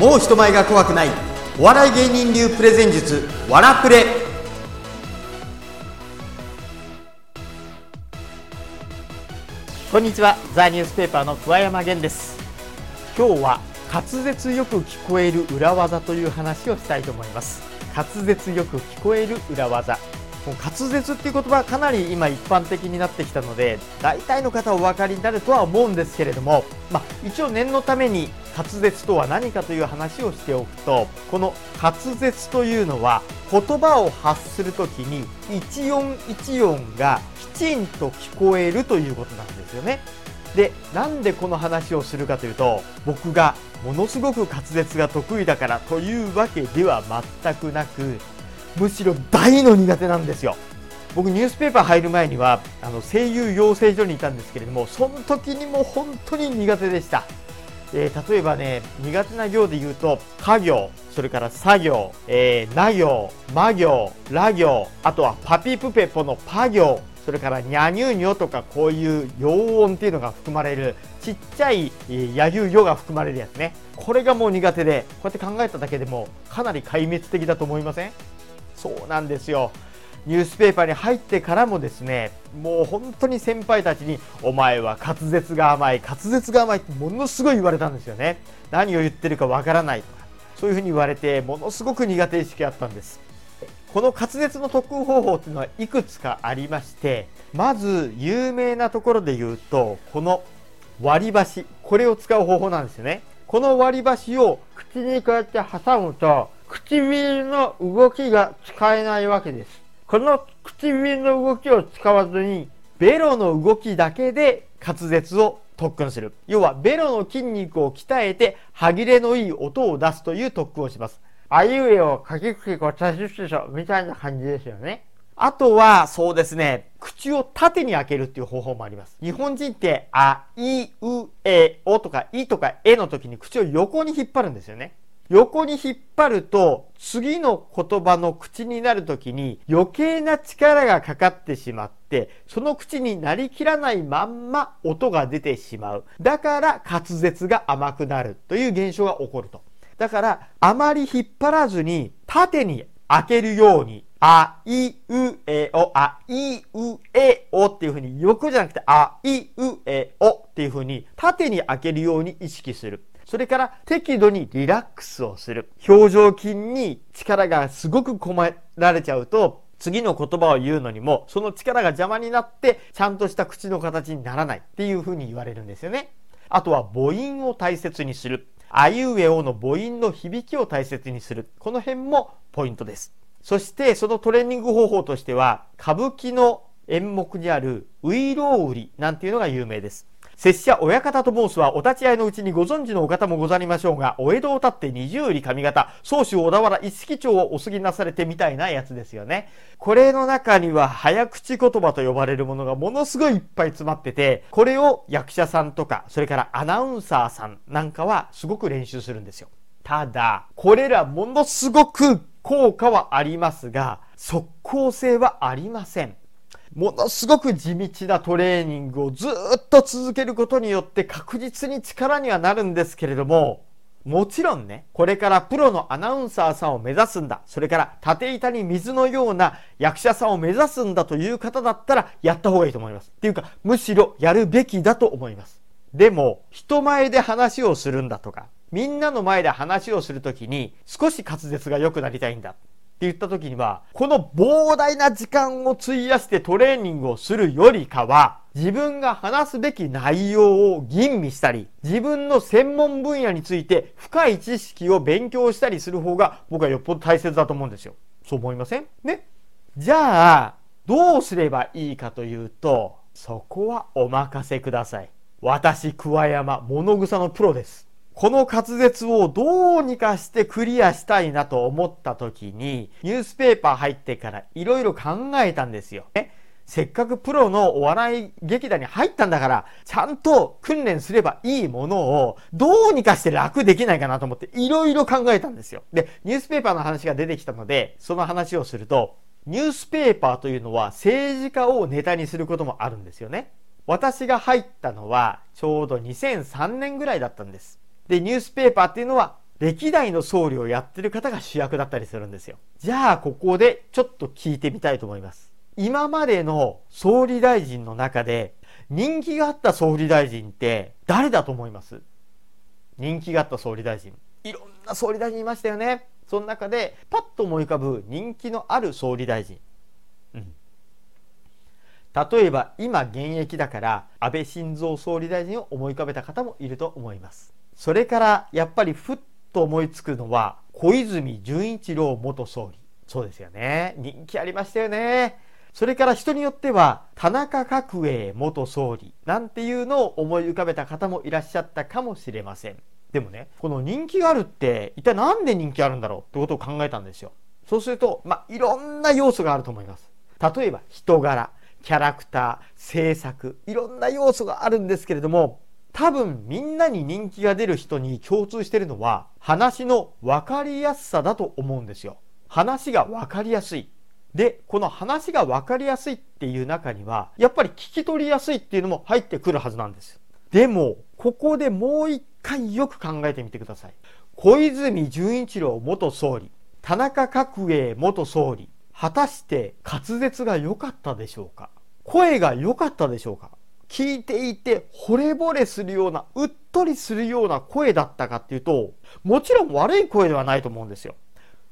もう人前が怖くない。お笑い芸人流プレゼン術わらプレ。こんにちは。ザニュースペーパーの桑山源です。今日は滑舌よく聞こえる裏技という話をしたいと思います。滑舌よく聞こえる裏技。もう滑舌っていう言葉はかなり今一般的になってきたので大体の方お分かりになるとは思うんですけれども、まあ、一応念のために滑舌とは何かという話をしておくとこの滑舌というのは言葉を発する時に一音一音がきちんと聞こえるということなんですよね。でなんでこの話をするかというと僕がものすごく滑舌が得意だからというわけでは全くなくむしろ大の苦手なんですよ僕ニュースペーパー入る前にはあの声優養成所にいたんですけれどもその時にも本当に苦手でした、えー、例えばね苦手な行で言うと家業それから作業、えー、な行魔行ら行あとはパピプペポのパ行それからニャニューニョとかこういう陽音っていうのが含まれるちっちゃい野球魚が含まれるやつね。これがもう苦手でこうやって考えただけでもかなり壊滅的だと思いません？そうなんですよ。ニュースペーパーに入ってからもですねもう本当に先輩たちに「お前は滑舌が甘い滑舌が甘い」ってものすごい言われたんですよね。何を言ってるかわからないとかそういうふうに言われてものすごく苦手意識あったんです。この滑舌の特訓方法っていうのはいくつかありましてまず有名なところで言うとこの割り箸これを使う方法なんですよね。この割り箸を口にこうやって挟むと唇の動きが使えないわけです。この唇の動きを使わずに、ベロの動きだけで滑舌を特訓する。要は、ベロの筋肉を鍛えて、歯切れのいい音を出すという特訓をします。あいうえをかきくきこちゃしししょ、みたいな感じですよね。あとは、そうですね、口を縦に開けるっていう方法もあります。日本人って、あ、い、う、え、おとか、いとか、えの時に口を横に引っ張るんですよね。横に引っ張ると次の言葉の口になる時に余計な力がかかってしまってその口になりきらないまんま音が出てしまうだから滑舌が甘くなるという現象が起こるとだからあまり引っ張らずに縦に開けるようにあ、い、う、え、お、あ、い、う、え、おっていうふうに横じゃなくてあ、い、う、え、おっていうふうに縦に開けるように意識する。それから適度にリラックスをする。表情筋に力がすごく込められちゃうと、次の言葉を言うのにも、その力が邪魔になって、ちゃんとした口の形にならないっていうふうに言われるんですよね。あとは母音を大切にする。あいうえおの母音の響きを大切にする。この辺もポイントです。そしてそのトレーニング方法としては、歌舞伎の演目にあるウイロウリなんていうのが有名です。拙者親方と申すはお立ち会いのうちにご存知のお方もござりましょうが、お江戸を立って二十里上方、宗主小田原一色町をお過ぎなされてみたいなやつですよね。これの中には早口言葉と呼ばれるものがものすごいいっぱい詰まってて、これを役者さんとか、それからアナウンサーさんなんかはすごく練習するんですよ。ただ、これらものすごく効果はありますが、即効性はありません。ものすごく地道なトレーニングをずっと続けることによって確実に力にはなるんですけれども、もちろんね、これからプロのアナウンサーさんを目指すんだ。それから縦板に水のような役者さんを目指すんだという方だったらやった方がいいと思います。っていうか、むしろやるべきだと思います。でも、人前で話をするんだとか、みんなの前で話をするときに少し滑舌が良くなりたいんだ。言った時には、この膨大な時間を費やしてトレーニングをするよりかは、自分が話すべき内容を吟味したり、自分の専門分野について深い知識を勉強したりする方が僕はよっぽど大切だと思うんですよ。そう思いません？ね。じゃあ、どうすればいいかというと、そこはお任せください。私、桑山、物草のプロです。この滑舌をどうにかしてクリアしたいなと思った時に、ニュースペーパー入ってからいろいろ考えたんですよ。ねせっかくプロのお笑い劇団に入ったんだから、ちゃんと訓練すればいいものを、どうにかして楽できないかなと思って、いろいろ考えたんですよ。で、ニュースペーパーの話が出てきたので、その話をすると、ニュースペーパーというのは政治家をネタにすることもあるんですよね。私が入ったのは、ちょうど2003年ぐらいだったんです。で、ニュースペーパーっていうのは歴代の総理をやってる方が主役だったりするんですよ。じゃあここでちょっと聞いてみたいと思います。今までの総理大臣の中で人気があった総理大臣って誰だと思います？人気があった総理大臣。いろんな総理大臣いましたよね。その中でパッと思い浮かぶ人気のある総理大臣。うん。例えば今現役だから安倍晋三総理大臣を思い浮かべた方もいると思います。それからやっぱりふっと思いつくのは小泉純一郎元総理。そうですよね。人気ありましたよね。それから人によっては田中角栄元総理なんていうのを思い浮かべた方もいらっしゃったかもしれません。でもね、この人気があるって一体何で人気あるんだろうってことを考えたんですよ。そうすると、まあ、いろんな要素があると思います。例えば人柄、キャラクター、制作、いろんな要素があるんですけれども、多分みんなに人気が出る人に共通してるのは話の分かりやすさだと思うんですよ。話が分かりやすい。で、この話が分かりやすいっていう中には、やっぱり聞き取りやすいっていうのも入ってくるはずなんです。でも、ここでもう一回よく考えてみてください。小泉純一郎元総理、田中角栄元総理、果たして滑舌が良かったでしょうか？声が良かったでしょうか？聞いていて惚れ惚れするような、うっとりするような声だったかっていうと、もちろん悪い声ではないと思うんですよ。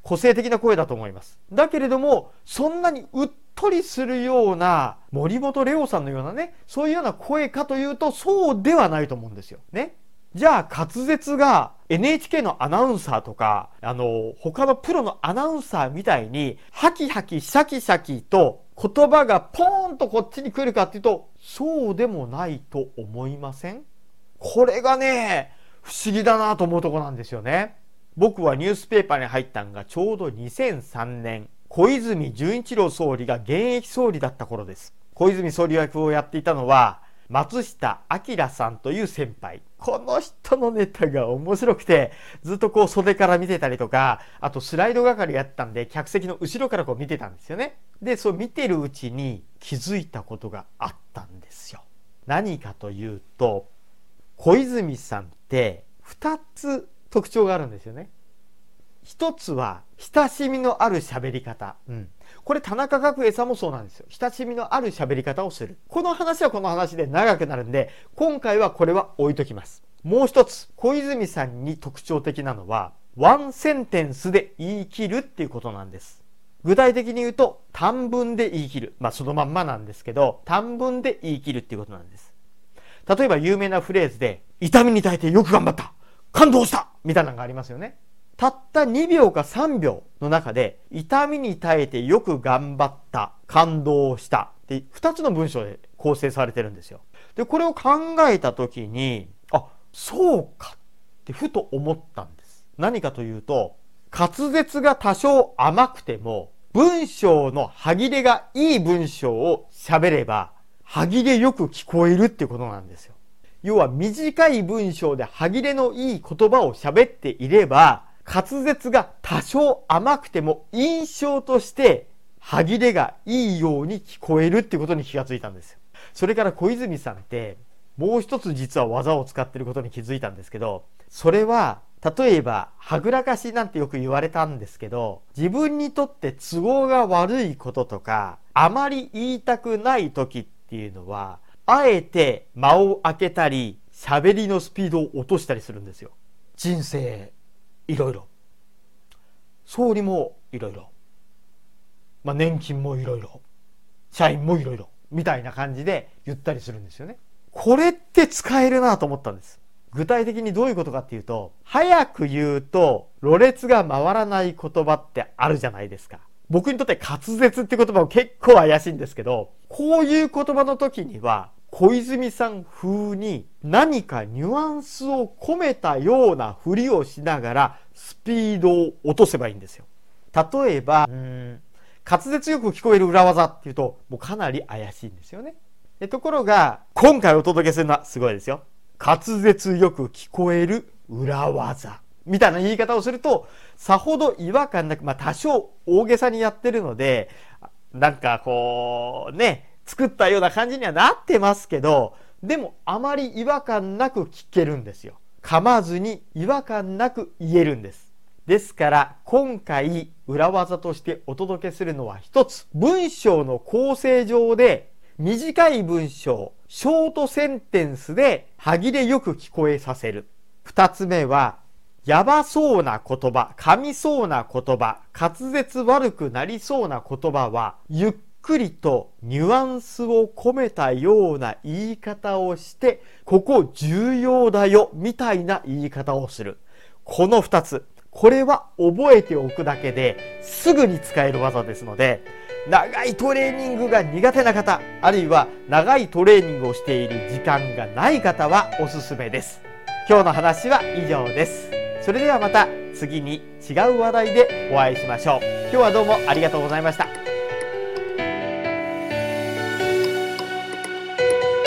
個性的な声だと思います。だけれども、そんなにうっとりするような、森本レオさんのようなね、そういうような声かというと、そうではないと思うんですよ。ね。じゃあ滑舌が NHK のアナウンサーとか、あの、他のプロのアナウンサーみたいに、ハキハキシャキシャキと言葉がポーンとこっちに来るかっていうと、そうでもないと思いません？これがね、不思議だなと思うとこなんですよね。僕はニュースペーパーに入ったんがちょうど2003年、小泉純一郎総理が現役総理だった頃です。小泉総理役をやっていたのは、松下明さんという先輩。この人のネタが面白くて、ずっとこう袖から見てたりとか、あとスライド係やったんで、客席の後ろからこう見てたんですよね。で、そう見てるうちに気づいたことがあったんですよ。何かというと、小泉さんって2つ特徴があるんですよね。一つは親しみのある喋り方。うん。これ田中角栄さんもそうなんですよ。親しみのある喋り方をする。この話はこの話で長くなるんで、今回はこれは置いときます。もう一つ、小泉さんに特徴的なのは、ワンセンテンスで言い切るっていうことなんです。具体的に言うと、短文で言い切る。まあそのまんまなんですけど、短文で言い切るっていうことなんです。例えば有名なフレーズで、痛みに耐えてよく頑張った感動したみたいなのがありますよね。たった2秒か3秒の中で、痛みに耐えてよく頑張った、感動した、って2つの文章で構成されてるんですよ。で、これを考えた時に、あ、そうかってふと思ったんです。何かというと、滑舌が多少甘くても、文章の歯切れがいい文章を喋れば、歯切れよく聞こえるっていうことなんですよ。要は短い文章で歯切れのいい言葉を喋っていれば、滑舌が多少甘くても印象として歯切れがいいように聞こえるっていうことに気がついたんですよ。それから小泉さんってもう一つ実は技を使ってることに気づいたんですけど、それは例えば、はぐらかしなんてよく言われたんですけど、自分にとって都合が悪いこととか、あまり言いたくない時っていうのは、あえて間を空けたり、喋りのスピードを落としたりするんですよ。人生いろいろ。総理もいろいろ。まあ年金もいろいろ。社員もいろいろ。みたいな感じで言ったりするんですよね。これって使えるなと思ったんです。具体的にどういうことかっていうと早く言うとろれつが回らない言葉ってあるじゃないですか。僕にとって滑舌って言葉も結構怪しいんですけどこういう言葉の時には小泉さん風に何かニュアンスを込めたようなふりをしながらスピードを落とせばいいんですよ。例えば、滑舌よく聞こえる裏技っていうと、もうかなり怪しいんですよね。でところが、今回お届けするのはすごいですよ。滑舌よく聞こえる裏技。みたいな言い方をすると、さほど違和感なく、まあ多少大げさにやってるので、なんかこう、ね、作ったような感じにはなってますけど、でもあまり違和感なく聞けるんですよ。噛まずに違和感なく言えるんです。ですから今回裏技としてお届けするのは一つ。文章の構成上で短い文章ショートセンテンスで歯切れよく聞こえさせる。二つ目はやばそうな言葉噛みそうな言葉滑舌悪くなりそうな言葉はゆっくりとニュアンスを込めたような言い方をしてここ重要だよみたいな言い方をする。この2つ。これは覚えておくだけですぐに使える技ですので長いトレーニングが苦手な方あるいは長いトレーニングをしている時間がない方はおすすめです。今日の話は以上です。それではまた次に違う話題でお会いしましょう。今日はどうもありがとうございました。